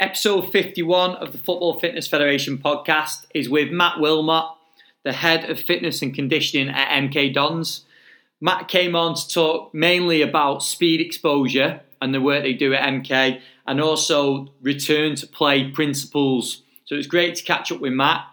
Episode 51 of the Football Fitness Federation podcast is with Matt Wilmot, the head of fitness and conditioning at MK Dons. Matt came on to talk mainly about speed exposure and the work they do at MK and also return to play principles. So it's great to catch up with Matt.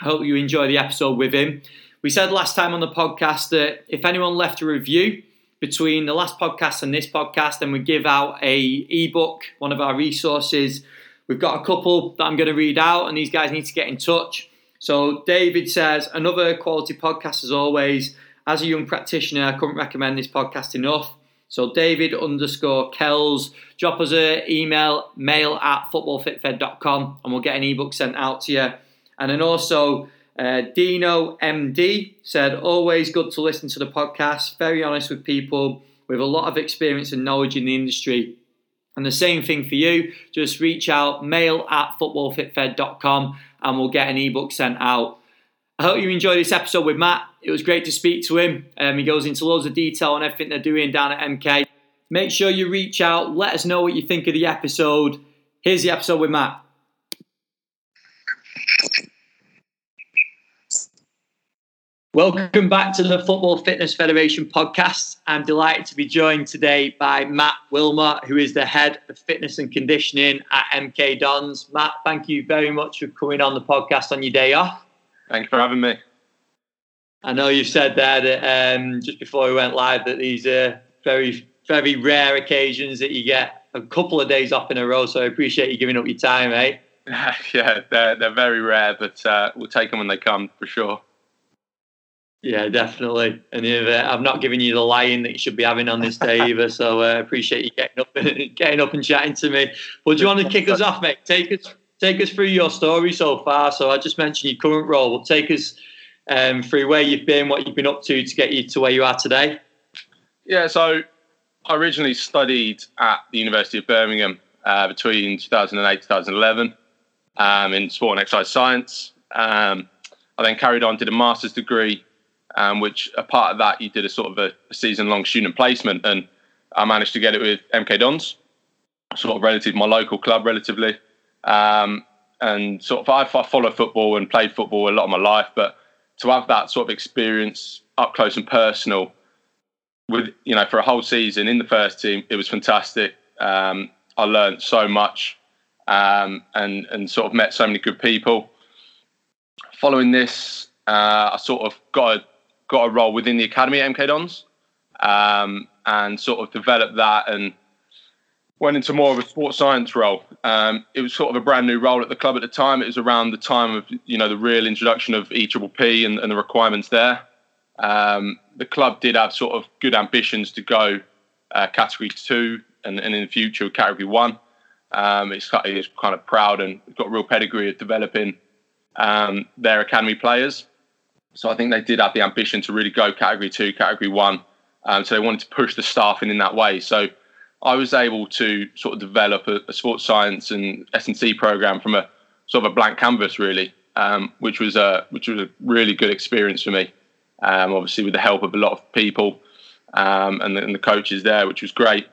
I hope you enjoy the episode with him. We said last time on the podcast that if anyone left a review, between the last podcast and this podcast, and we give out a ebook, one of our resources. We've got a couple that I'm going to read out, and these guys need to get in touch. So David says another quality podcast as always. As a young practitioner, I couldn't recommend this podcast enough. So David underscore Kells, drop us an email, mail at footballfitfed.com, and we'll get an ebook sent out to you. And then also uh, Dino MD said, always good to listen to the podcast. Very honest with people with a lot of experience and knowledge in the industry. And the same thing for you. Just reach out, mail at footballfitfed.com, and we'll get an ebook sent out. I hope you enjoyed this episode with Matt. It was great to speak to him. Um, he goes into loads of detail on everything they're doing down at MK. Make sure you reach out. Let us know what you think of the episode. Here's the episode with Matt. Welcome back to the Football Fitness Federation podcast. I'm delighted to be joined today by Matt Wilmot, who is the head of fitness and conditioning at MK Dons. Matt, thank you very much for coming on the podcast on your day off. Thanks for having me. I know you said there that um, just before we went live that these are very, very rare occasions that you get a couple of days off in a row. So I appreciate you giving up your time, mate. yeah, they're, they're very rare, but uh, we'll take them when they come for sure. Yeah, definitely. And if, uh, I've not given you the lying that you should be having on this day either. So I uh, appreciate you getting up, and, getting up and chatting to me. But do you want to kick us off, mate? Take us, take us through your story so far. So I just mentioned your current role. But take us um, through where you've been, what you've been up to to get you to where you are today. Yeah. So I originally studied at the University of Birmingham uh, between 2008 2011 um, in sport and exercise science. Um, I then carried on, did a master's degree um, which a part of that you did a sort of a, season long student placement, and I managed to get it with MK Dons, sort of relative my local club, relatively. Um, and sort of I, I follow football and played football a lot of my life, but to have that sort of experience up close and personal with you know for a whole season in the first team, it was fantastic. Um, I learned so much um, and and sort of met so many good people. Following this, uh, I sort of got a got a role within the academy at MK Dons um, and sort of developed that and went into more of a sports science role. Um, it was sort of a brand new role at the club at the time. It was around the time of you know the real introduction of E Triple P and, and the requirements there. Um, the club did have sort of good ambitions to go uh, category two and, and, in the future category one. Um, it's, it's, kind of proud and got a real pedigree of developing um, their academy players. So I think they did have the ambition to really go category two, category one. Um, so they wanted to push the staffing in that way. So I was able to sort of develop a, a sports science and S and C program from a sort of a blank canvas, really, um, which was a which was a really good experience for me. Um, obviously, with the help of a lot of people um, and, the, and, the, coaches there, which was great.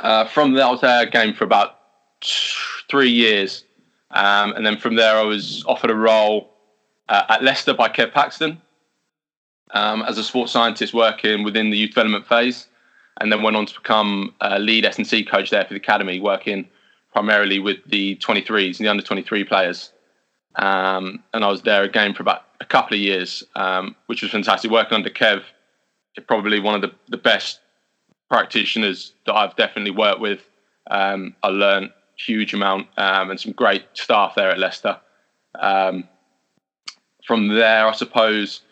Uh, from there, I was there again for about three years, um, and then from there, I was offered a role uh, at Leicester by Kev Paxton um, as a sports scientist working within the youth development phase, and then went on to become a lead S&C coach there for the academy, working primarily with the 23s and the under 23 players. Um, and I was there again for about a couple of years, um, which was fantastic. Working under Kev, probably one of the, the best practitioners that I've definitely worked with. Um, I learned huge amount um, and some great staff there at Leicester. Um, from there, I suppose,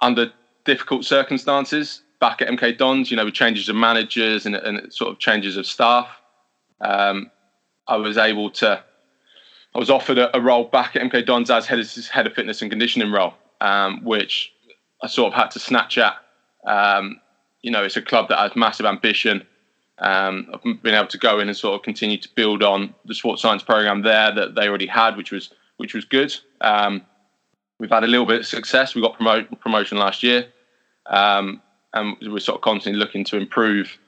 under difficult circumstances, back at MK Dons, you know, with changes of managers and, and sort of changes of staff, um, I was able to. I was offered a, a, role back at MK Dons as head of, head of fitness and conditioning role, um, which I sort of had to snatch at. Um, you know, it's a club that has massive ambition. Um, I've been able to go in and sort of continue to build on the sports science program there that they already had, which was which was good. Um, we've had a little bit of success. We got promote, promotion last year, um, and we're sort of constantly looking to improve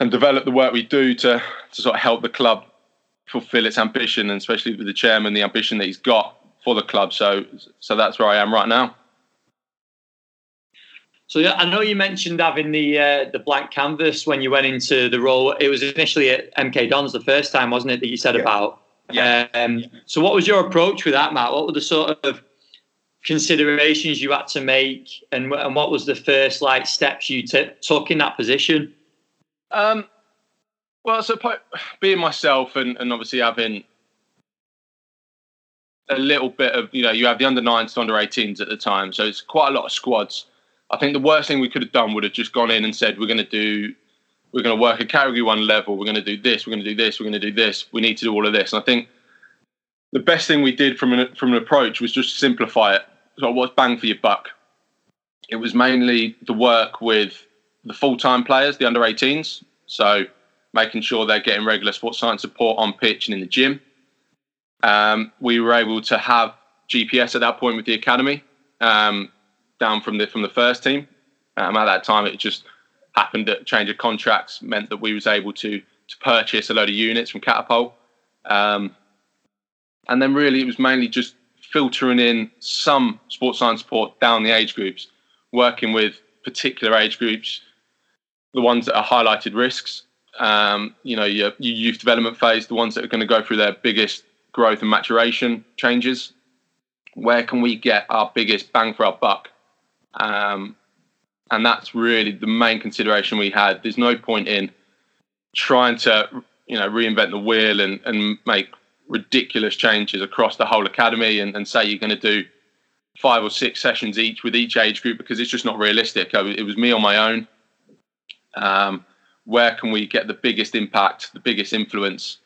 and develop the work we do to to sort of help the club fulfill its ambition, and especially with the chairman, the ambition that he's got for the club. So, so that's where I am right now. So I know you mentioned having the uh, the blank canvas when you went into the role. It was initially at MK Dons the first time, wasn't it? That you said yeah. about. Yeah. Um, so what was your approach with that, Matt? What were the sort of considerations you had to make, and and what was the first like steps you t- took in that position? Um, well, so being myself and, and obviously having a little bit of you know you have the under nines to under 18s at the time, so it's quite a lot of squads. I think the worst thing we could have done would have just gone in and said we're going to do we're going to work at category one level. We're going to do this. We're going to do this. We're going to do this. We need to do all of this. And I think the best thing we did from an from an approach was just simplify it. So what's bang for your buck? It was mainly the work with the full time players, the under 18s. So making sure they're getting regular sports science support on pitch and in the gym. Um, we were able to have GPS at that point with the academy um, down from the from the first team. Um, at that time, it just happened that change of contracts meant that we was able to to purchase a load of units from Catapult. Um, and then really it was mainly just filtering in some sports science support down the age groups, working with particular age groups, the ones that are highlighted risks, um, you know, your, your, youth development phase, the ones that are going to go through their biggest growth and maturation changes. Where can we get our biggest bang for our buck? Um, and that's really the main consideration we had. There's no point in trying to, you know, reinvent the wheel and, and make ridiculous changes across the whole academy and, and say you're going to do five or six sessions each with each age group because it's just not realistic. It was me on my own. Um, where can we get the biggest impact, the biggest influence,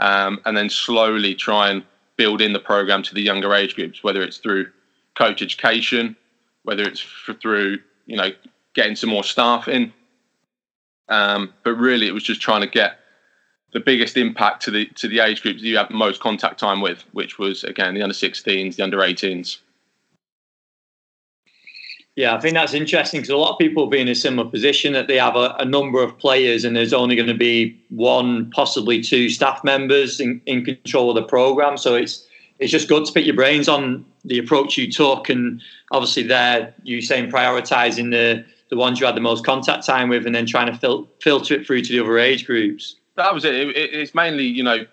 um, and then slowly try and build in the program to the younger age groups, whether it's through coach education, whether it's through you know getting some more staff in. Um, but really, it was just trying to get the biggest impact to the to the age groups you have most contact time with, which was again the under 16s, the under 18s. Yeah, I think that's interesting because a lot of people will be in a similar position that they have a, a number of players and there's only going to be one, possibly two staff members in, in control of the program. So it's it's just good to pick your brains on the approach you took, and obviously there you saying prioritising the the ones you had the most contact time with, and then trying to fil- filter it through to the other age groups. That was it. it. It's mainly you know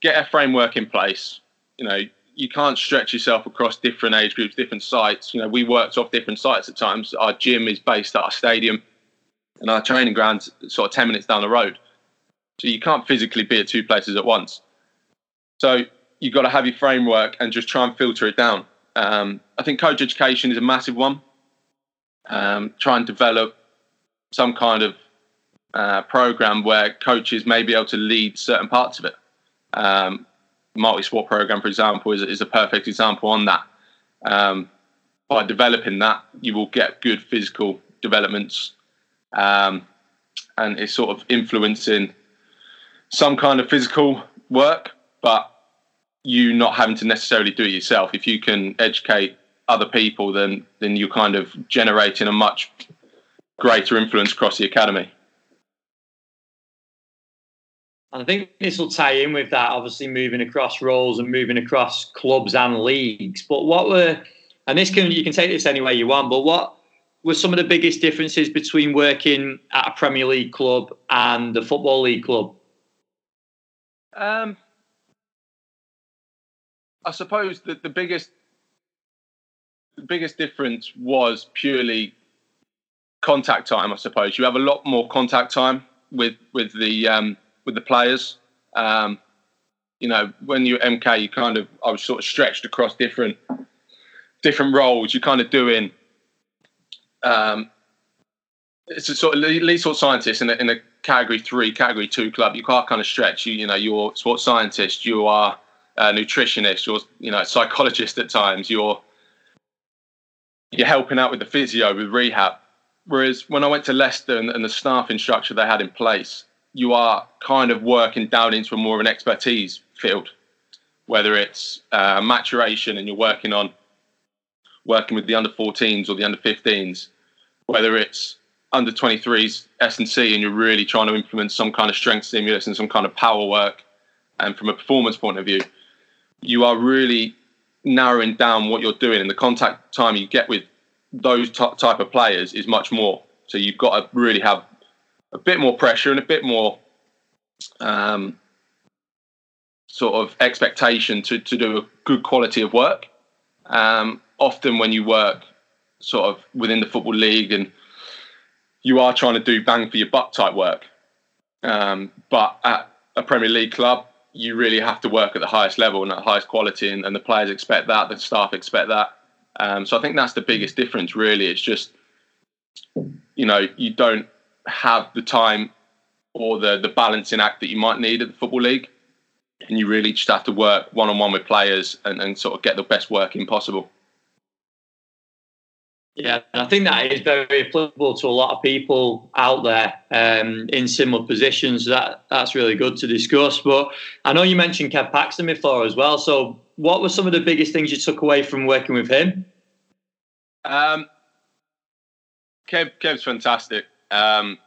get a framework in place. You know you can't stretch yourself across different age groups, different sites. You know, we worked off different sites at times. Our gym is based at our stadium, and our training grounds sort of ten minutes down the road. So you can't physically be at two places at once. So you've got to have your framework and just try and filter it down. Um, I think coach education is a massive one. Um, try and develop some kind of uh, program where coaches may be able to lead certain parts of it. Um, multi-sport program, for example, is, is a perfect example on that. Um, by developing that, you will get good physical developments, um, and it's sort of influencing some kind of physical work, but you not having to necessarily do it yourself. If you can educate other people, then then you're kind of generating a much greater influence across the academy. And I think this will tie in with that, obviously moving across roles and moving across clubs and leagues. But what were, and this can you can take this any way you want, but what were some of the biggest differences between working at a Premier League club and the Football League club? Um, I suppose that the biggest the biggest difference was purely contact time. I suppose you have a lot more contact time with with the um, with the players. Um, you know, when you're MK, you kind of I was sort of stretched across different different roles. You're kind of doing. Um, it's a sort of lead sort scientist in a, in a category three, category two club. You can't kind of stretch. You you know, you're sports scientist. You are a nutritionist. You're you know, psychologist at times. You're you're helping out with the physio with rehab. Whereas when I went to Leicester and, and the staffing structure they had in place, you are kind of working down into a more of an expertise field, whether it's uh, maturation and you're working on working with the under 14s or the under 15s, whether it's under 23s S and C and you're really trying to implement some kind of strength stimulus and some kind of power work, and from a performance point of view, you are really narrowing down what you're doing, and the contact time you get with those t- type of players is much more. So you've got to really have a bit more pressure and a bit more um, sort of expectation to, to do a good quality of work. Um, often when you work sort of within the football league and you are trying to do bang for your buck type work. Um, but at a Premier League club, you really have to work at the highest level and at the highest quality, and, and the players expect that, the staff expect that. Um, so I think that's the biggest difference, really. It's just, you know, you don't have the time or the, the balancing act that you might need at the Football League. And you really just have to work one on one with players and, and sort of get the best working possible. Yeah, I think that is very applicable to a lot of people out there um, in similar positions. That that's really good to discuss. But I know you mentioned Kev Paxton before as well. So, what were some of the biggest things you took away from working with him? Um, Kev, Kev's fantastic. Um,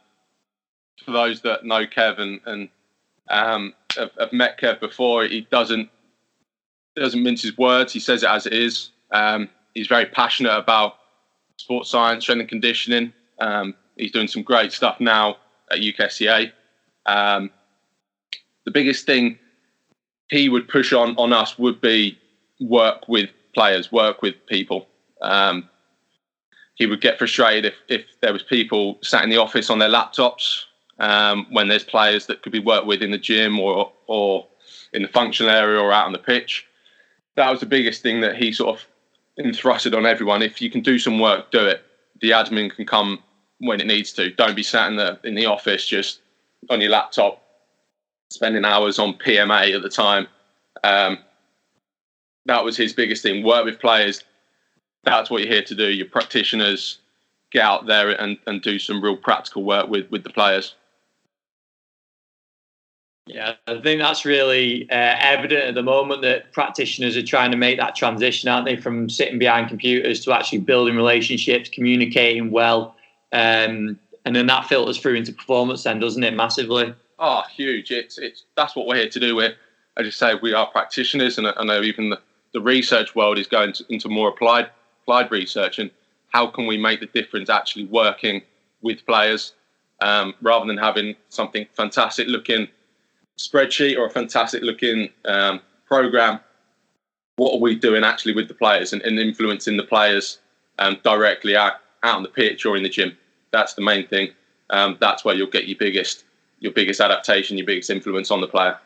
for those that know Kev and, and um, have, have, met Kev before, he doesn't doesn't mince his words. He says it as it is. Um, he's very passionate about sports science, strength and conditioning. Um, he's doing some great stuff now at UKSCA. Um, the biggest thing he would push on on us would be work with players, work with people. Um, he would get frustrated if, if there was people sat in the office on their laptops um, when there's players that could be worked with in the gym or or in the functional area or out on the pitch. That was the biggest thing that he sort of thrusted on everyone. If you can do some work, do it. The admin can come when it needs to. Don't be sat in the in the office just on your laptop, spending hours on PMA at the time. Um, that was his biggest thing. Work with players. That's what you're here to do. Your practitioners get out there and, and do some real practical work with, with the players. Yeah, I think that's really uh, evident at the moment that practitioners are trying to make that transition, aren't they, from sitting behind computers to actually building relationships, communicating well, um, and then that filters through into performance, then doesn't it, massively? Oh, huge! It's it's that's what we're here to do. We're, as you say, we are practitioners, and I know even the, the research world is going to, into more applied applied research, and how can we make the difference actually working with players um, rather than having something fantastic looking spreadsheet or a fantastic looking um, program, what are we doing actually with the players and, and influencing the players um, directly out, out on the pitch or in the gym? That's the main thing. Um, that's where you'll get your biggest your biggest adaptation, your biggest influence on the player.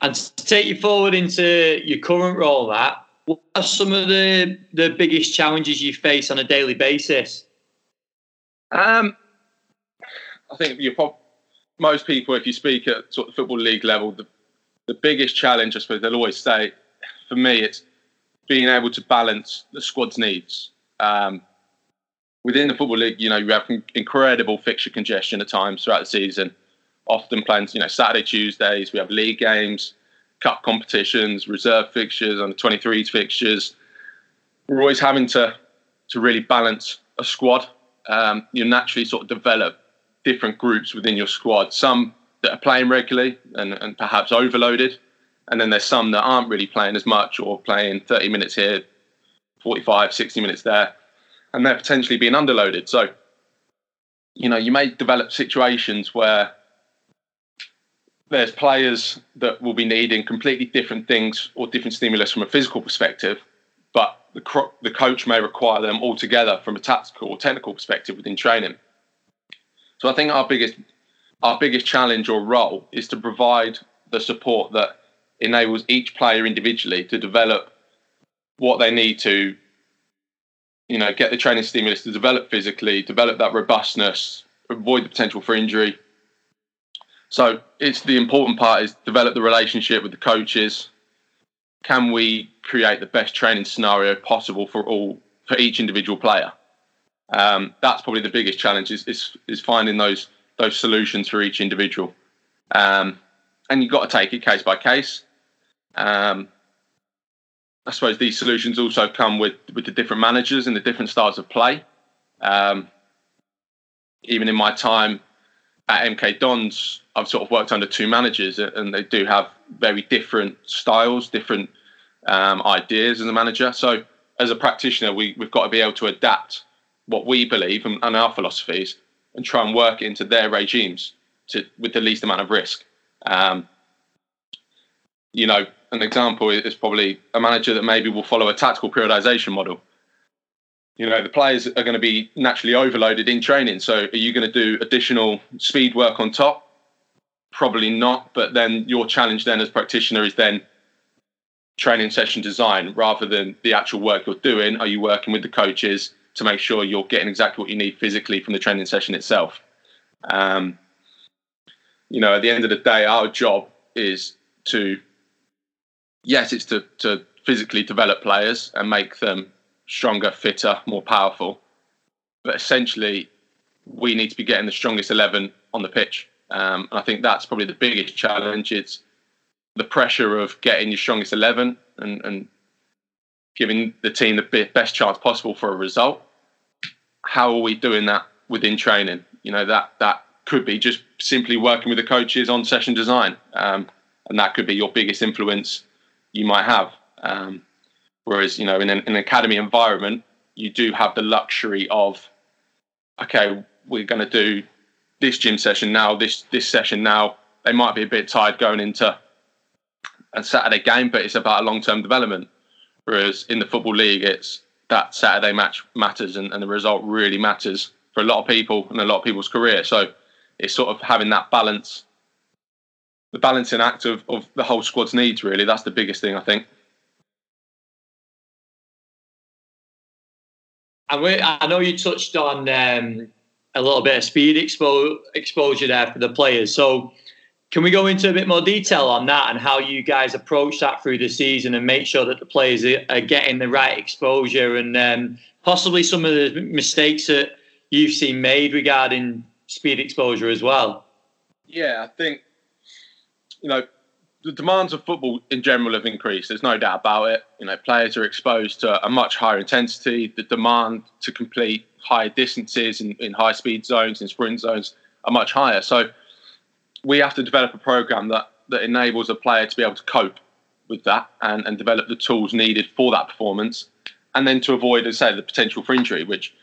And to take you forward into your current role, that what are some of the the biggest challenges you face on a daily basis? Um, I think you're probably most people, if you speak at sort of football league level, the, the biggest challenge, I suppose, they'll always say, for me, it's being able to balance the squad's needs. Um, within the football league, you know, you have incredible fixture congestion at times throughout the season. Often plans, you know, Saturday, Tuesdays, we have league games, cup competitions, reserve fixtures, under 23s fixtures. We're always having to to really balance a squad. Um, you naturally sort of develop different groups within your squad. Some that are playing regularly and, and perhaps overloaded, and then there's some that aren't really playing as much or playing 30 minutes here, 45, 60 minutes there, and they're potentially being underloaded. So, you know, you may develop situations where there's players that will be needing completely different things or different stimulus from a physical perspective, but the, the coach may require them altogether from a tactical or technical perspective within training. So I think our biggest our biggest challenge or role is to provide the support that enables each player individually to develop what they need to you know get the training stimulus to develop physically develop that robustness avoid the potential for injury. So it's the important part is develop the relationship with the coaches. Can we create the best training scenario possible for all for each individual player um, that's probably the biggest challenge is, is, is finding those those solutions for each individual. Um, and you've got to take it case by case. Um, I suppose these solutions also come with with the different managers and the different styles of play. Um, even in my time at MK Dons, I've sort of worked under two managers, and they do have very different styles, different um, ideas as a manager. So, as a practitioner, we, we've got to be able to adapt what we believe and, and our philosophies and try and work into their regimes to, with the least amount of risk. Um, you know, an example is probably a manager that maybe will follow a tactical periodization model. You know, the players are going to be naturally overloaded in training. So, are you going to do additional speed work on top? Probably not. But then your challenge then as practitioner is then training session design rather than the actual work you're doing. Are you working with the coaches to make sure you're getting exactly what you need physically from the training session itself? Um, you know, at the end of the day, our job is to yes, it's to, to physically develop players and make them stronger, fitter, more powerful. But essentially, we need to be getting the strongest 11 on the pitch. Um, and I think that's probably the biggest challenge. It's the pressure of getting your strongest 11 and, and giving the team the best chance possible for a result. How are we doing that within training? You know, that, that could be just simply working with the coaches on session design. Um, and that could be your biggest influence you might have. Um, whereas, you know, in an, in an, academy environment, you do have the luxury of, okay, we're going to do this gym session now, this this session now. They might be a bit tired going into a Saturday game, but it's about a long term development. Whereas in the football league, it's that Saturday match matters, and, and the result really matters for a lot of people and a lot of people's career. So it's sort of having that balance the balancing act of, of the whole squad's needs. Really, that's the biggest thing I think. And we, I know you touched on um, a little bit of speed expo- exposure there for the players. So, can we go into a bit more detail on that and how you guys approach that through the season and make sure that the players are, getting the right exposure and um, possibly some of the mistakes that you've seen made regarding speed exposure as well? Yeah, I think you know, the demands of football in general have increased. There's no doubt about it. You know, players are exposed to a much higher intensity. The demand to complete higher distances in, in high speed zones, in sprint zones, are much higher. So we have to develop a program that, that enables a player to be able to cope with that and, and develop the tools needed for that performance. And then to avoid, as I say, the potential for injury, which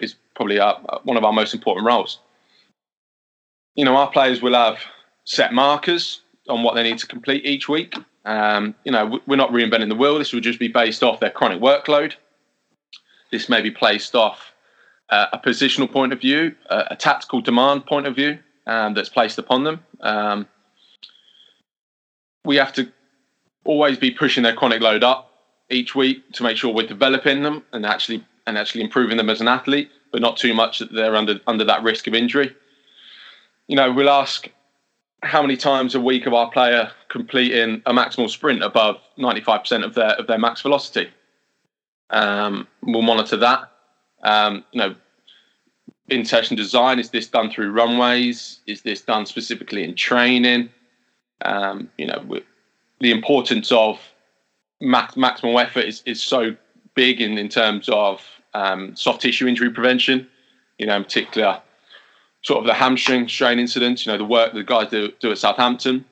is probably our, one of our most important roles. You know, our players will have set markers on what they need to complete each week. Um, you know, we're not reinventing the wheel. This would just be based off their chronic workload. This may be placed off uh, a positional point of view, uh, a tactical demand point of view um, that's placed upon them. Um, we have to always be pushing their chronic load up each week to make sure we're developing them and actually and actually improving them as an athlete, but not too much that they're under under that risk of injury. You know, we'll ask how many times a week of our player completing a maximal sprint above 95% of their of their max velocity. Um, we'll monitor that. Um, you know, in session design, is this done through runways? Is this done specifically in training? Um, you know, the importance of max, maximal effort is, is so big in, in terms of um, soft tissue injury prevention. You know, in particular, sort of the hamstring strain incidents, you know, the work the guys do, do at Southampton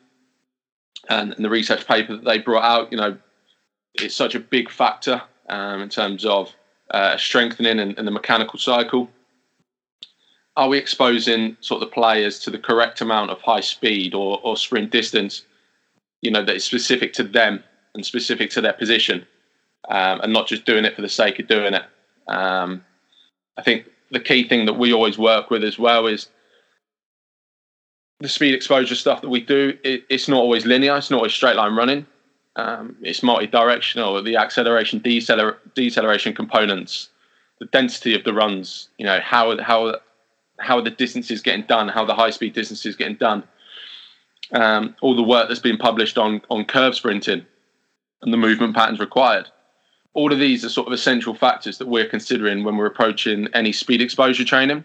and, and, the research paper that they brought out, you know, it's such a big factor um, in terms of uh, strengthening and, and, the mechanical cycle. Are we exposing sort of the players to the correct amount of high speed or, or sprint distance, you know, that is specific to them and specific to their position um, and not just doing it for the sake of doing it? Um, I think the key thing that we always work with as well is the speed exposure stuff that we do. It, it's not always linear. It's not always straight line running. Um, it's multi-directional. The acceleration, deceler- deceleration components, the density of the runs. You know how how how are the distances getting done, how the high speed distances getting done. Um, all the work that's been published on on curve sprinting and the movement patterns required all of these are sort of essential factors that we're considering when we're approaching any speed exposure training.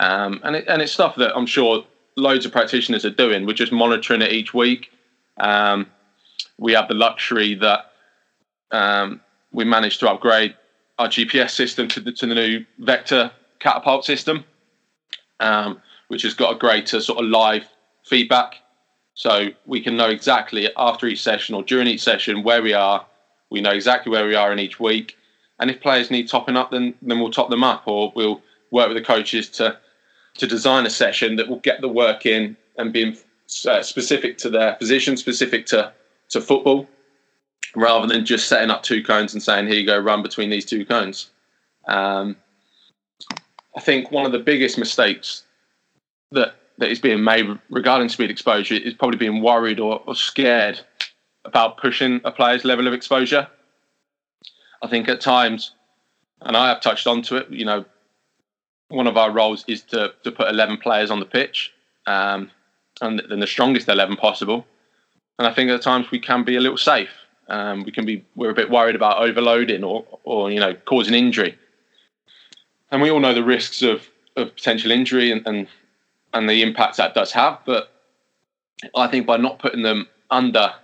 Um, and, it, and it's stuff that I'm sure loads of practitioners are doing. We're just monitoring it each week. Um, we have the luxury that um, we managed to upgrade our GPS system to the, to the new Vector catapult system, um, which has got a greater sort of live feedback. So we can know exactly after each session or during each session where we are. We know exactly where we are in each week. And if players need topping up, then then we'll top them up, or we'll work with the coaches to to design a session that will get the work in and be uh, specific to their position, specific to to football, rather than just setting up two cones and saying, "Here you go, run between these two cones." Um, I think one of the biggest mistakes that that is being made regarding speed exposure is probably being worried or, or scared about pushing a player's level of exposure. I think at times, and I have touched onto it, you know, one of our roles is to, to put 11 players on the pitch um, and then the strongest 11 possible. And I think at times we can be a little safe. Um, we can be, we're a bit worried about overloading or, or, you know, causing injury. And we all know the risks of, of potential injury and, and and the impact that does have. But I think by not putting them under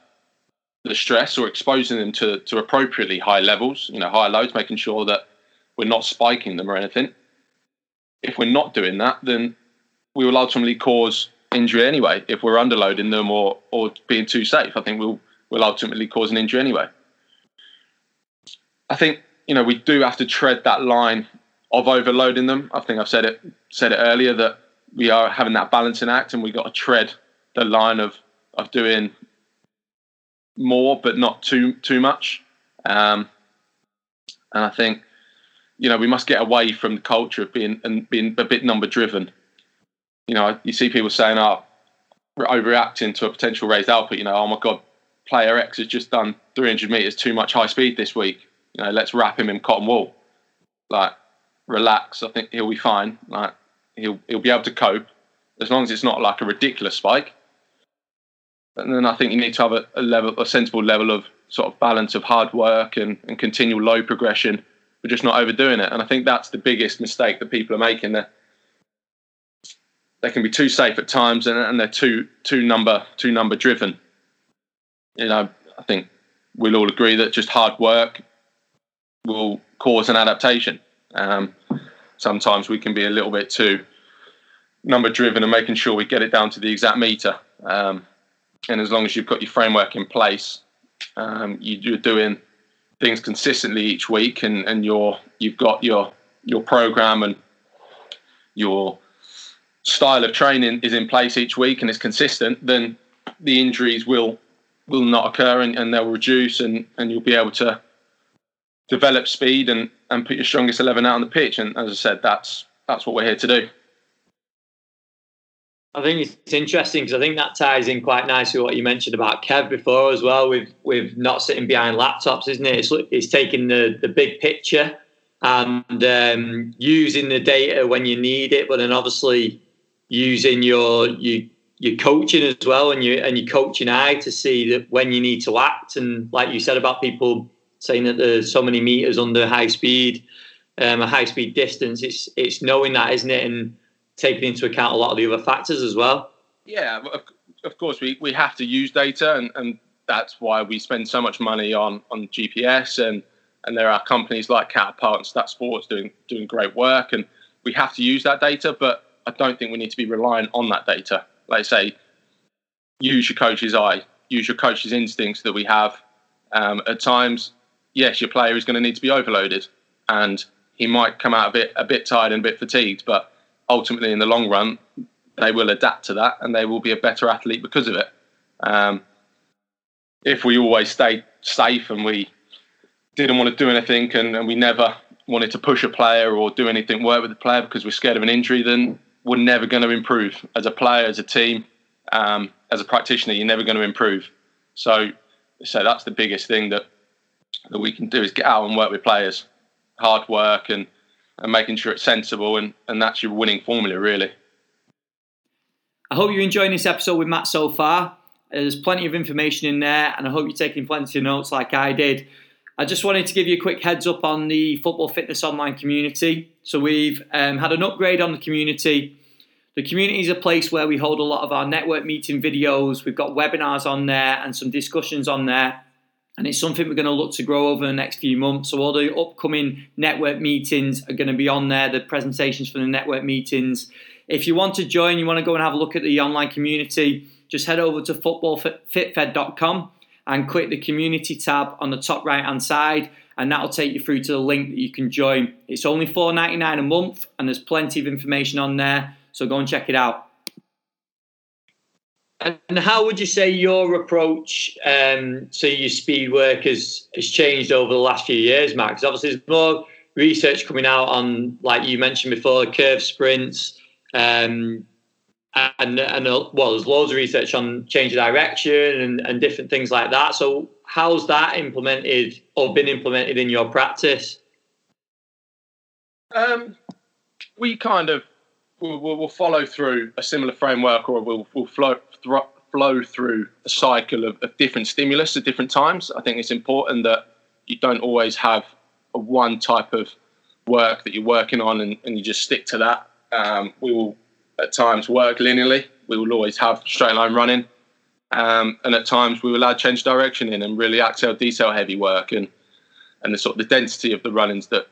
the stress or exposing them to, to appropriately high levels, you know, high loads, making sure that we're not spiking them or anything. If we're not doing that, then we will ultimately cause injury anyway. If we're underloading them or or being too safe, I think we'll will ultimately cause an injury anyway. I think you know we do have to tread that line of overloading them. I think I've said it said it earlier that we are having that balancing act, and we got to tread the line of of doing more, but not too too much. Um, and I think you know we must get away from the culture of being and being a bit number driven. You know, you see people saying, "Oh, we're overreacting to a potential raised output." You know, oh my god, player X has just done 300 meters too much high speed this week. You know, let's wrap him in cotton wool. Like, relax. I think he'll be fine. Like, he'll he'll be able to cope as long as it's not like a ridiculous spike. And then I think you need to have a, a level, a sensible level of sort of balance of hard work and, and continual low progression, but just not overdoing it. And I think that's the biggest mistake that people are making. There, they can be too safe at times, and, and they're too too number too number driven. You know, I think we'll all agree that just hard work will cause an adaptation. Um, sometimes we can be a little bit too number driven and making sure we get it down to the exact meter. Um, and as long as you've got your framework in place, um, you're doing things consistently each week, and, and you're you've got your your program and your style of training is in place each week and it's consistent, then the injuries will will not occur and, and they'll reduce and, and you'll be able to develop speed and, and put your strongest eleven out on the pitch. And as I said, that's that's what we're here to do. I think it's interesting because I think that ties in quite nicely with what you mentioned about Kev before as well, with with not sitting behind laptops, isn't it? It's, it's taking the the big picture and um, using the data when you need it, but then obviously using your you your coaching as well and your and your coaching eye to see that when you need to act. And like you said about people saying that there's so many meters under high speed, um, a high speed distance, it's it's knowing that, isn't it? And taking into account a lot of the other factors as well. Yeah, of, of course, we, we have to use data, and, and that's why we spend so much money on, on GPS. And, and there are companies like Catapult and Stat Sports doing, doing great work, and we have to use that data, but I don't think we need to be reliant on that data. Like I say, use your coach's eye, use your coach's instincts that we have. Um, at times, yes, your player is going to need to be overloaded, and he might come out a bit a bit tired and a bit fatigued, but ultimately in the long run, they will adapt to that and they will be a better athlete because of it. Um, if we always stayed safe and we didn't want to do anything and, and, we never wanted to push a player or do anything work with the player because we're scared of an injury, then we're never going to improve as a player, as a team, um, as a practitioner. You're never going to improve. So, so that's the biggest thing that that we can do is get out and work with players, hard work and and making sure it's sensible and, and that's your winning formula really. I hope you're enjoying this episode with Matt so far. There's plenty of information in there, and I hope you're taking plenty of notes like I did. I just wanted to give you a quick heads up on the Football Fitness Online community. So, we've um, had an upgrade on the community. The community is a place where we hold a lot of our network meeting videos. We've got webinars on there and some discussions on there and it's something we're going to look to grow over the next few months. So all the upcoming network meetings are going to be on there. The presentations from the network meetings. If you want to join, you want to go and have a look at the online community, just head over to footballfitfed.com and click the community tab on the top right hand side, and that'll take you through to the link that you can join. It's only $4.99 a month, and there's plenty of information on there, so go and check it out. And how would you say your approach um, to your speed work has, has changed over the last few years, Matt? Obviously, there's more research coming out on, like you mentioned before, curve sprints, um, and and uh, well, there's loads of research on change of direction and, and different things like that. So, how's that implemented or been implemented in your practice? Um, we kind of we'll, we'll, follow through a similar framework, or we'll, we'll flow flow through a cycle of, of different stimulus at different times. I think it's important that you don't always have a one type of work that you're working on and, and you just stick to that. Um, we will at times work linearly. We will always have straight line running. Um, and at times we will add change direction in and really accel decel heavy work and and the sort of the density of the runnings that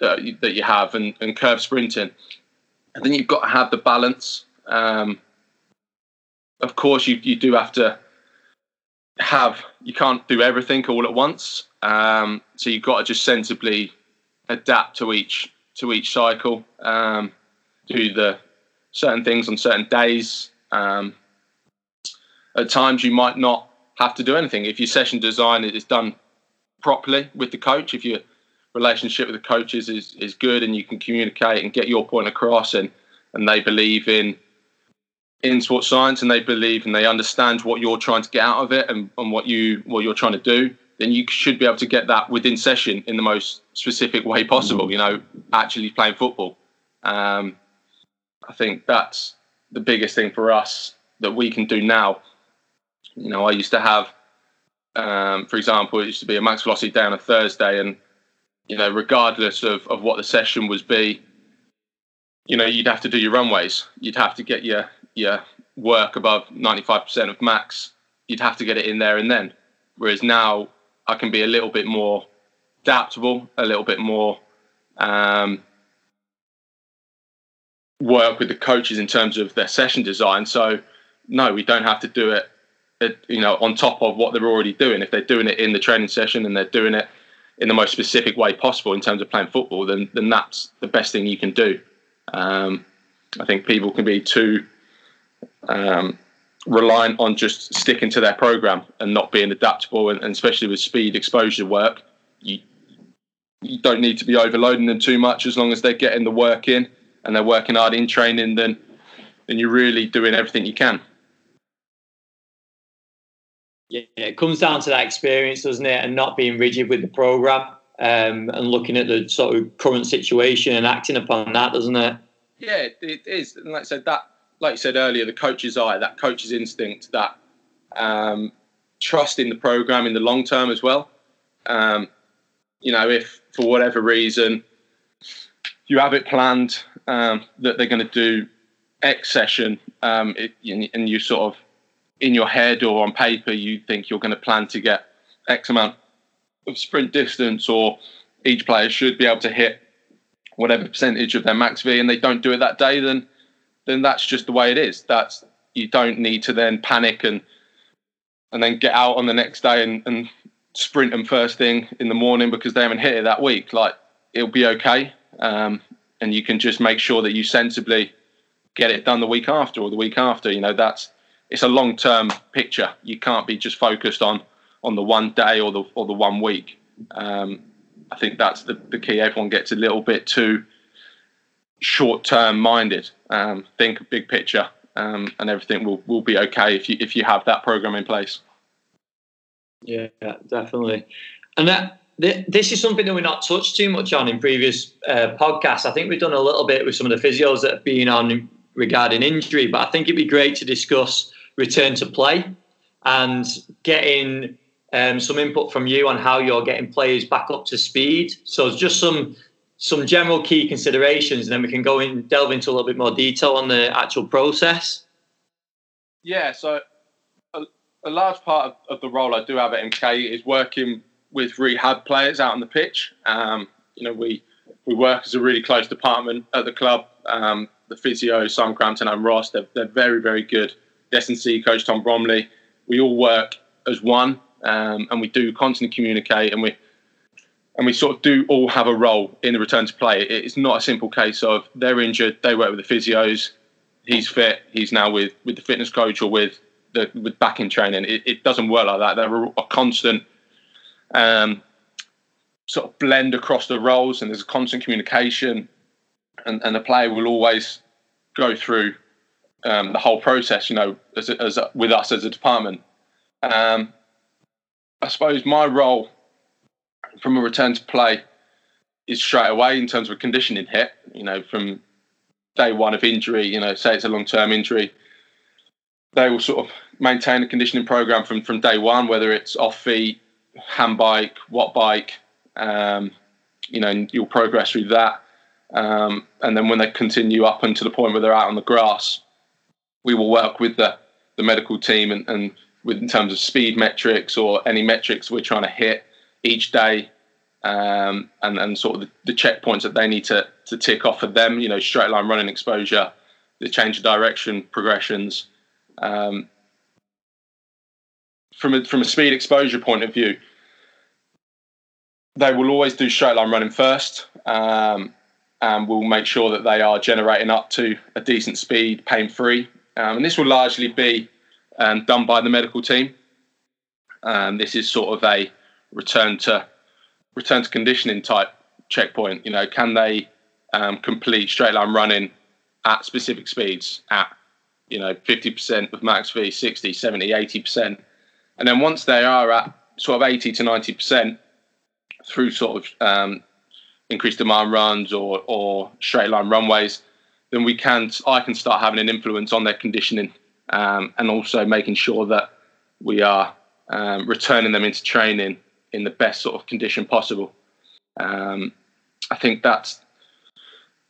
that you, that you have and, and curve sprinting. And then you've got to have the balance. Um, of course, you you do have to have you can't do everything all at once. Um, so you've got to just sensibly adapt to each to each cycle. Um, do the certain things on certain days. Um, at times, you might not have to do anything if your session design is done properly with the coach. If your relationship with the coaches is is good and you can communicate and get your point across, and and they believe in in sports science and they believe and they understand what you're trying to get out of it and, and what you what you're trying to do then you should be able to get that within session in the most specific way possible you know actually playing football um, I think that's the biggest thing for us that we can do now. You know, I used to have, um, for example, it used to be a max velocity day on a Thursday, and you know, regardless of, of what the session was be, you know, you'd have to do your runways. You'd have to get your your work above ninety five percent of max. You'd have to get it in there and then. Whereas now, I can be a little bit more adaptable, a little bit more um, work with the coaches in terms of their session design. So no, we don't have to do it, you know, on top of what they're already doing. If they're doing it in the training session and they're doing it in the most specific way possible in terms of playing football, then then that's the best thing you can do. Um, I think people can be too um, reliant on just sticking to their program and not being adaptable, and, and especially with speed exposure work, you you don't need to be overloading them too much as long as they're getting the work in and they're working hard in training, then then you're really doing everything you can. Yeah, it comes down to that experience, doesn't it, and not being rigid with the program um, and looking at the sort of current situation and acting upon that, doesn't it? Yeah, it is. And like I said, that, like you said earlier, the coach's eye, that coach's instinct, that um, trust in the program in the long term as well. Um, you know, if for whatever reason you have it planned um, that they're going to do X session, um, it, and you sort of in your head or on paper you think you're going to plan to get X amount of sprint distance, or each player should be able to hit whatever percentage of their max V, and they don't do it that day, then then that's just the way it is. That's you don't need to then panic and and then get out on the next day and, and sprint them first thing in the morning because they haven't hit it that week. Like it'll be okay. Um, and you can just make sure that you sensibly get it done the week after or the week after. You know, that's it's a long term picture. You can't be just focused on on the one day or the or the one week. Um, I think that's the, the key. Everyone gets a little bit too short term minded. Um, think big picture, um, and everything will, will be okay if you if you have that program in place. Yeah, definitely. And that this is something that we're not touched too much on in previous uh, podcasts. I think we've done a little bit with some of the physios that have been on regarding injury, but I think it'd be great to discuss return to play and getting um, some input from you on how you're getting players back up to speed. So it's just some some general key considerations, and then we can go and delve into a little bit more detail on the actual process. Yeah, so a, a large part of, of the role I do have at MK is working with rehab players out on the pitch. Um, you know, we we work as a really close department at the club. Um, the physio, Sam Crampton and Ross, they're, they're very, very good. S&C coach Tom Bromley, we all work as one, um, and we do constantly communicate, and we and we sort of do all have a role in the return to play. It's not a simple case of they're injured, they work with the physios, he's fit, he's now with with the fitness coach or with the with back in training. It, it doesn't work like that. They're a constant um, sort of blend across the roles, and there's a constant communication, and, and the player will always go through um, the whole process. You know, as, as with us as a department. Um, I suppose my role from a return to play is straight away in terms of a conditioning hit. You know, from day one of injury, you know, say it's a long term injury, they will sort of maintain a conditioning program from from day one, whether it's off feet, hand bike, watt bike. Um, you know, you'll progress through that. Um, and then when they continue up until the point where they're out on the grass, we will work with the, the medical team and, and with in terms of speed metrics or any metrics we're trying to hit each day um, and, and sort of the, the, checkpoints that they need to, to tick off for them, you know, straight line running exposure, the change of direction progressions. Um, from a, from a speed exposure point of view, they will always do straight line running first, um, and we'll make sure that they are generating up to a decent speed, pain free. Um, and this will largely be um, done by the medical team. Um, this is sort of a return to return to conditioning type checkpoint. You know, can they um, complete straight line running at specific speeds at you know 50% of max V, 60, 70, 80%, and then once they are at sort of 80 to 90% through sort of um, increased demand runs or or straight line runways, then we can I can start having an influence on their conditioning um, and also making sure that we are um, returning them into training in the best sort of condition possible. Um, I think that's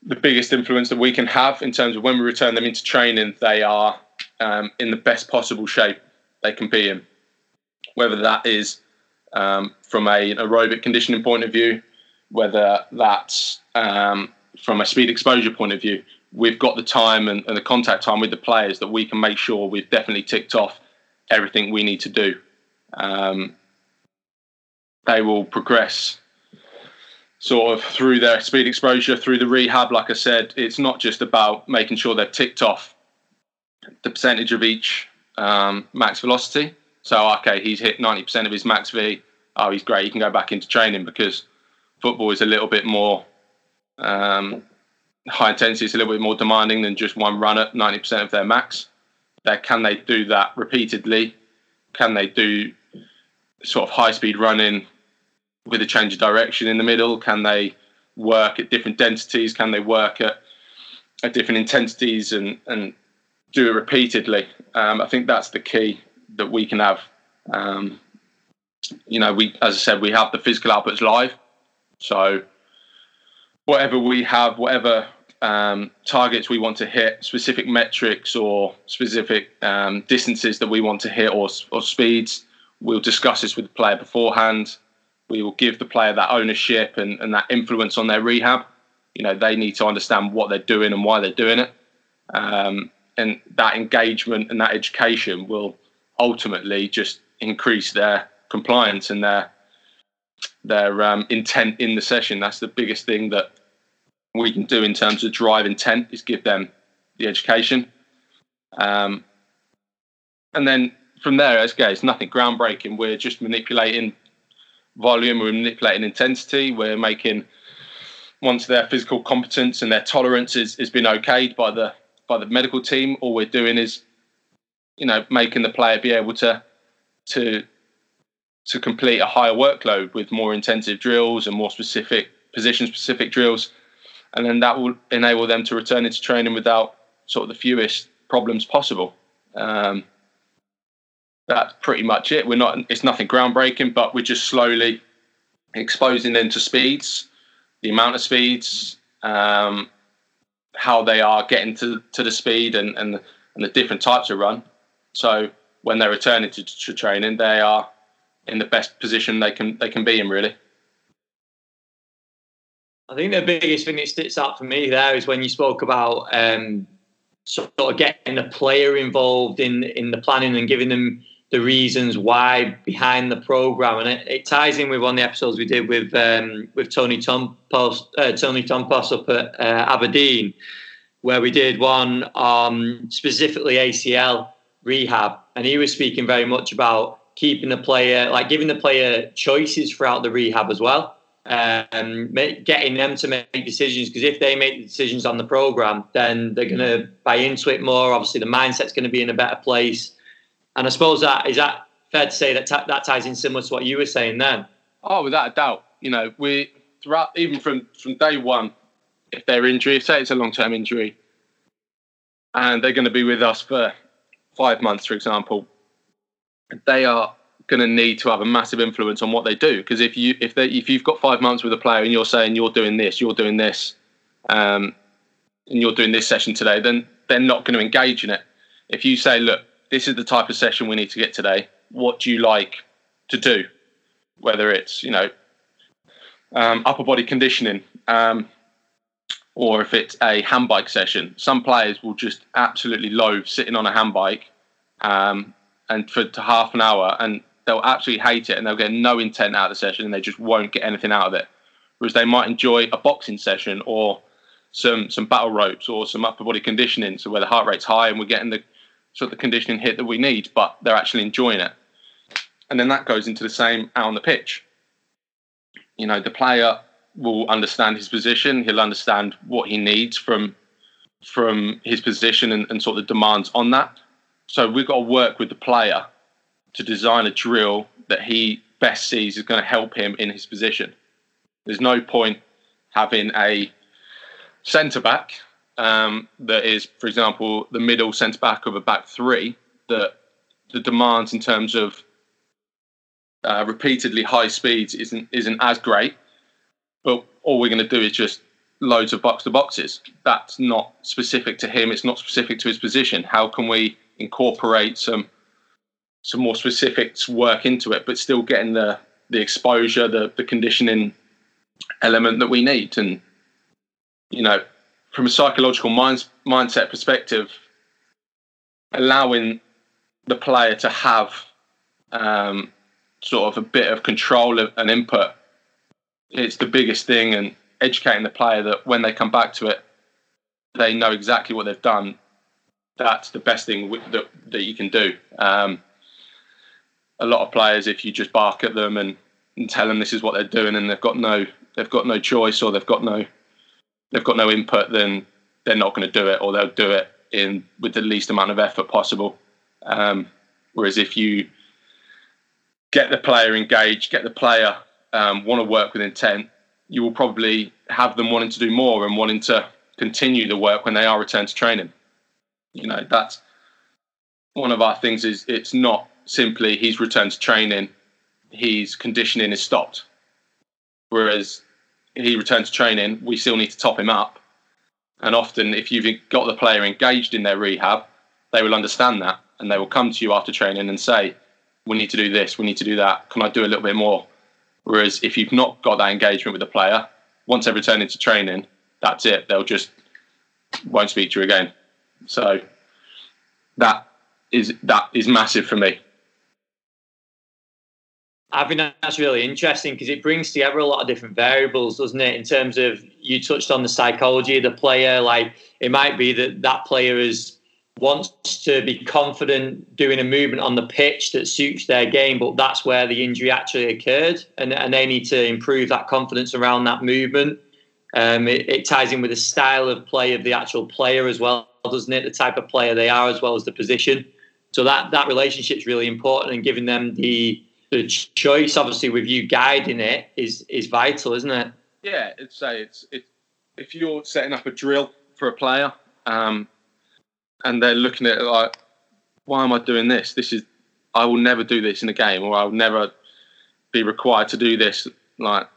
the biggest influence that we can have in terms of when we return them into training, they are um, in the best possible shape they can be in. Whether that is um, from a, an aerobic conditioning point of view, whether that's um, from a speed exposure point of view, we've got the time and, and, the contact time with the players that we can make sure we've definitely ticked off everything we need to do. Um, they will progress sort of through their speed exposure, through the rehab. Like I said, it's not just about making sure they've ticked off the percentage of each um, max velocity. So, okay, he's hit 90% of his max V. Oh, he's great. He can go back into training because football is a little bit more um, high intensity. It's a little bit more demanding than just one run at 90% of their max. That can they do that repeatedly? Can they do sort of high speed running with a change of direction in the middle? Can they work at different densities? Can they work at, at different intensities and, and do it repeatedly? Um, I think that's the key that we can have. Um, you know, we as I said, we have the physical outputs live, so whatever we have, whatever um, targets we want to hit, specific metrics or specific um, distances that we want to hit or, or speeds, we'll discuss this with the player beforehand. We will give the player that ownership and, and that influence on their rehab. You know, they need to understand what they're doing and why they're doing it. Um, and that engagement and that education will ultimately just increase their compliance and their their um, intent in the session. That's the biggest thing that we can do in terms of drive intent is give them the education. Um, and then from there, as it's nothing groundbreaking. We're just manipulating volume, we're manipulating intensity, we're making once their physical competence and their tolerance is, has been okayed by the by the medical team, all we're doing is, you know, making the player be able to to to complete a higher workload with more intensive drills and more specific position specific drills. And then that will enable them to return into training without sort of the fewest problems possible. Um, that's pretty much it. We're not, it's nothing groundbreaking, but we're just slowly exposing them to speeds, the amount of speeds, um, how they are getting to, to the speed and, and, and the different types of run. So when they're returning to, to training, they are in the best position they can they can be in really. I think the biggest thing that sticks out for me there is when you spoke about um, sort of getting the player involved in in the planning and giving them the reasons why behind the program, and it, it ties in with one of the episodes we did with um, with Tony Tompos, uh, Tony Tompos up at uh, Aberdeen, where we did one on specifically ACL rehab, and he was speaking very much about keeping the player, like giving the player choices throughout the rehab as well um, getting them to make decisions because if they make decisions on the program, then they're going to buy into it more. Obviously, the mindset's going to be in a better place. And I suppose that is that fair to say that that ties in similar to what you were saying then. Oh, without a doubt. You know, we throughout even from from day one, if they're injured, say it's a long term injury, and they're going to be with us for five months, for example, they are going to need to have a massive influence on what they do. Because if you if they if you've got five months with a player and you're saying you're doing this, you're doing this, um, and you're doing this session today, then they're not going to engage in it. If you say, look, this is the type of session we need to get today. What do you like to do? Whether it's you know um, upper body conditioning. Um, or if it's a handbike session, some players will just absolutely loathe sitting on a handbike um, and for half an hour and they'll absolutely hate it and they'll get no intent out of the session and they just won't get anything out of it. Whereas they might enjoy a boxing session or some some battle ropes or some upper body conditioning, so where the heart rate's high and we're getting the sort of the conditioning hit that we need, but they're actually enjoying it. And then that goes into the same out on the pitch. You know, the player will understand his position, he'll understand what he needs from from his position and, and sort of the demands on that. So we've got to work with the player to design a drill that he best sees is going to help him in his position. There's no point having a centre back um, that is, for example, the middle centre back of a back three that the demands in terms of uh, repeatedly high speeds isn't isn't as great. But all we're going to do is just loads of box to boxes. That's not specific to him. It's not specific to his position. How can we incorporate some some more specifics work into it, but still getting the the exposure, the the conditioning element that we need. And you know, from a psychological mind, mindset perspective, allowing the player to have um, sort of a bit of control and input, it's the biggest thing. And educating the player that when they come back to it, they know exactly what they've done. That's the best thing that that you can do. Um, a lot of players, if you just bark at them and, and tell them this is what they're doing, and they've got no they've got no choice or they've got no they've got no input, then they're not going to do it, or they'll do it in with the least amount of effort possible. Um, whereas if you get the player engaged, get the player um, want to work with intent, you will probably have them wanting to do more and wanting to continue the work when they are returned to training. You know, that's one of our things is it's not simply he's returned to training, he's conditioning is stopped. Whereas he returns to training, we still need to top him up. And often, if you've got the player engaged in their rehab, they will understand that and they will come to you after training and say, We need to do this, we need to do that. Can I do a little bit more? Whereas if you've not got that engagement with the player, once they return into training, that's it. They'll just won't speak to you again. So that is that is massive for me. I think that's really interesting because it brings together a lot of different variables, doesn't it? In terms of you touched on the psychology of the player, like it might be that that player is wants to be confident doing a movement on the pitch that suits their game, but that's where the injury actually occurred, and, and they need to improve that confidence around that movement. Um, it, it ties in with the style of play of the actual player as well, doesn't it? The type of player they are as well as the position. So that that relationship is really important, and giving them the the choice, obviously, with you guiding it is is vital, isn't it? Yeah, it's say it's it, if you're setting up a drill for a player, um, and they're looking at it like, why am I doing this? This is I will never do this in a game, or I'll never be required to do this. Like,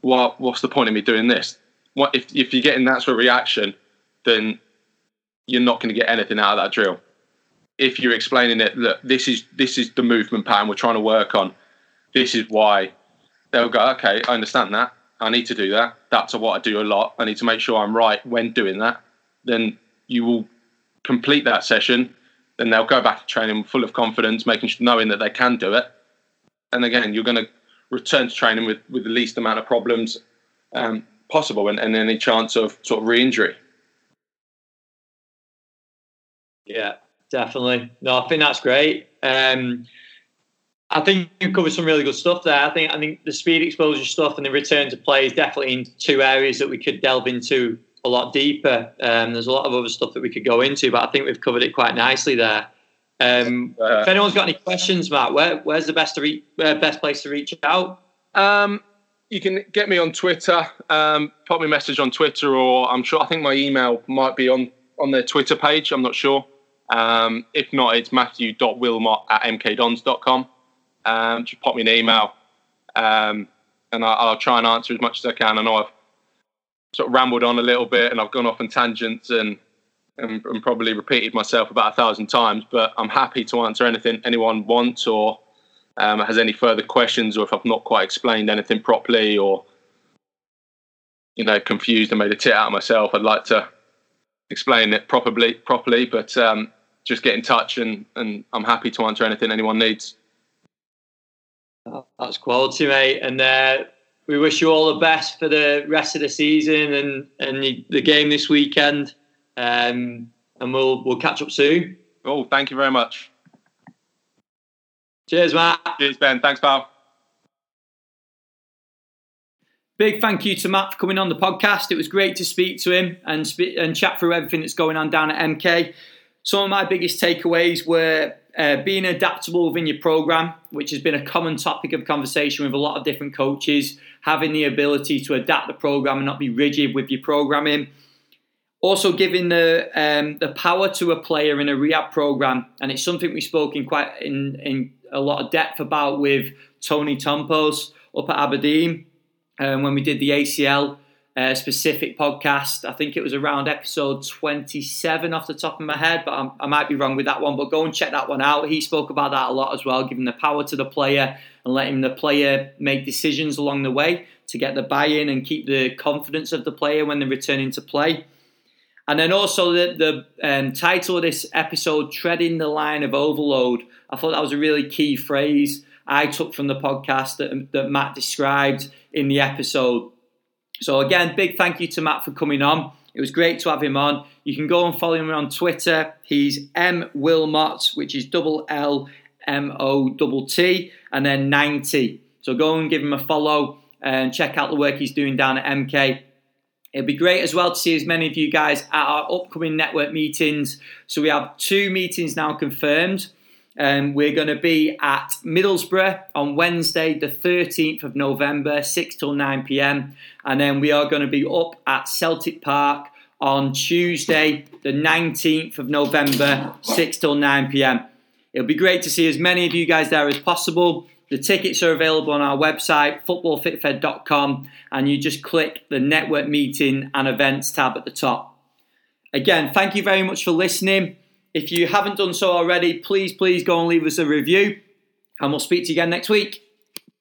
what what's the point of me doing this? What if if you're getting that sort of reaction, then you're not going to get anything out of that drill if you're explaining it, look, this is this is the movement pattern we're trying to work on. This is why they'll go, okay, I understand that. I need to do that. That's what I do a lot. I need to make sure I'm right when doing that. Then you will complete that session. Then they'll go back to training full of confidence, making knowing that they can do it. And again, you're going to return to training with, with the least amount of problems um, possible and, and any chance of sort of re-injury. Yeah, definitely. No, I think that's great. Um, I think you covered some really good stuff there. I think I think the speed exposure stuff and the return to play is definitely in two areas that we could delve into a lot deeper. Um, there's a lot of other stuff that we could go into, but I think we've covered it quite nicely there. Um, uh, if anyone's got any questions, Matt, where, where's the best to reach, uh, best place to reach out? Um, you can get me on Twitter. Um, pop me a message on Twitter, or I'm sure I think my email might be on on their Twitter page. I'm not sure. Um, if not, it's matthew.willmott at mkdons.com. Um, just pop me an email, um, and I, will try and answer as much as I can. I know I've sort of rambled on a little bit, and I've gone off on tangents and, and, and probably repeated myself about a thousand times. But I'm happy to answer anything anyone wants or um, has any further questions, or if I've not quite explained anything properly, or you know, confused and made a tit out of myself. I'd like to explain it properly, properly. But um, just get in touch, and, and I'm happy to answer anything anyone needs. That's quality, mate. And uh, we wish you all the best for the rest of the season and and the game this weekend. Um, and we'll we'll catch up soon. Oh, thank you very much. Cheers, Matt. Cheers, Ben. Thanks, pal. Big thank you to Matt for coming on the podcast. It was great to speak to him and spe- and chat through everything that's going on down at MK. Some of my biggest takeaways were uh, being adaptable within your program, which has been a common topic of conversation with a lot of different coaches, having the ability to adapt the program and not be rigid with your programming. Also, giving the um, the power to a player in a rehab program, and it's something we spoke in quite in, in a lot of depth about with Tony Tompos up at Aberdeen um, when we did the ACL uh, specific podcast. I think it was around episode 27 off the top of my head, but I'm, i might be wrong with that one. But go and check that one out. He spoke about that a lot as well, giving the power to the player and letting the player make decisions along the way to get the buy in and keep the confidence of the player when they're returning to play. And then also the, the um, title of this episode, Treading the Line of Overload. I thought that was a really key phrase I took from the podcast that, that Matt described in the episode so again, big thank you to Matt for coming on. It was great to have him on. You can go and follow him on Twitter. He's M Willmott, which is double L M O double T, and then 90. So go and give him a follow and check out the work he's doing down at MK. It'd be great as well to see as many of you guys at our upcoming network meetings. So we have two meetings now confirmed. Um, we're going to be at Middlesbrough on Wednesday, the 13th of November, 6 till 9 pm. And then we are going to be up at Celtic Park on Tuesday, the 19th of November, 6 till 9 pm. It'll be great to see as many of you guys there as possible. The tickets are available on our website, footballfitfed.com, and you just click the network meeting and events tab at the top. Again, thank you very much for listening. If you haven't done so already, please, please go and leave us a review, and we'll speak to you again next week.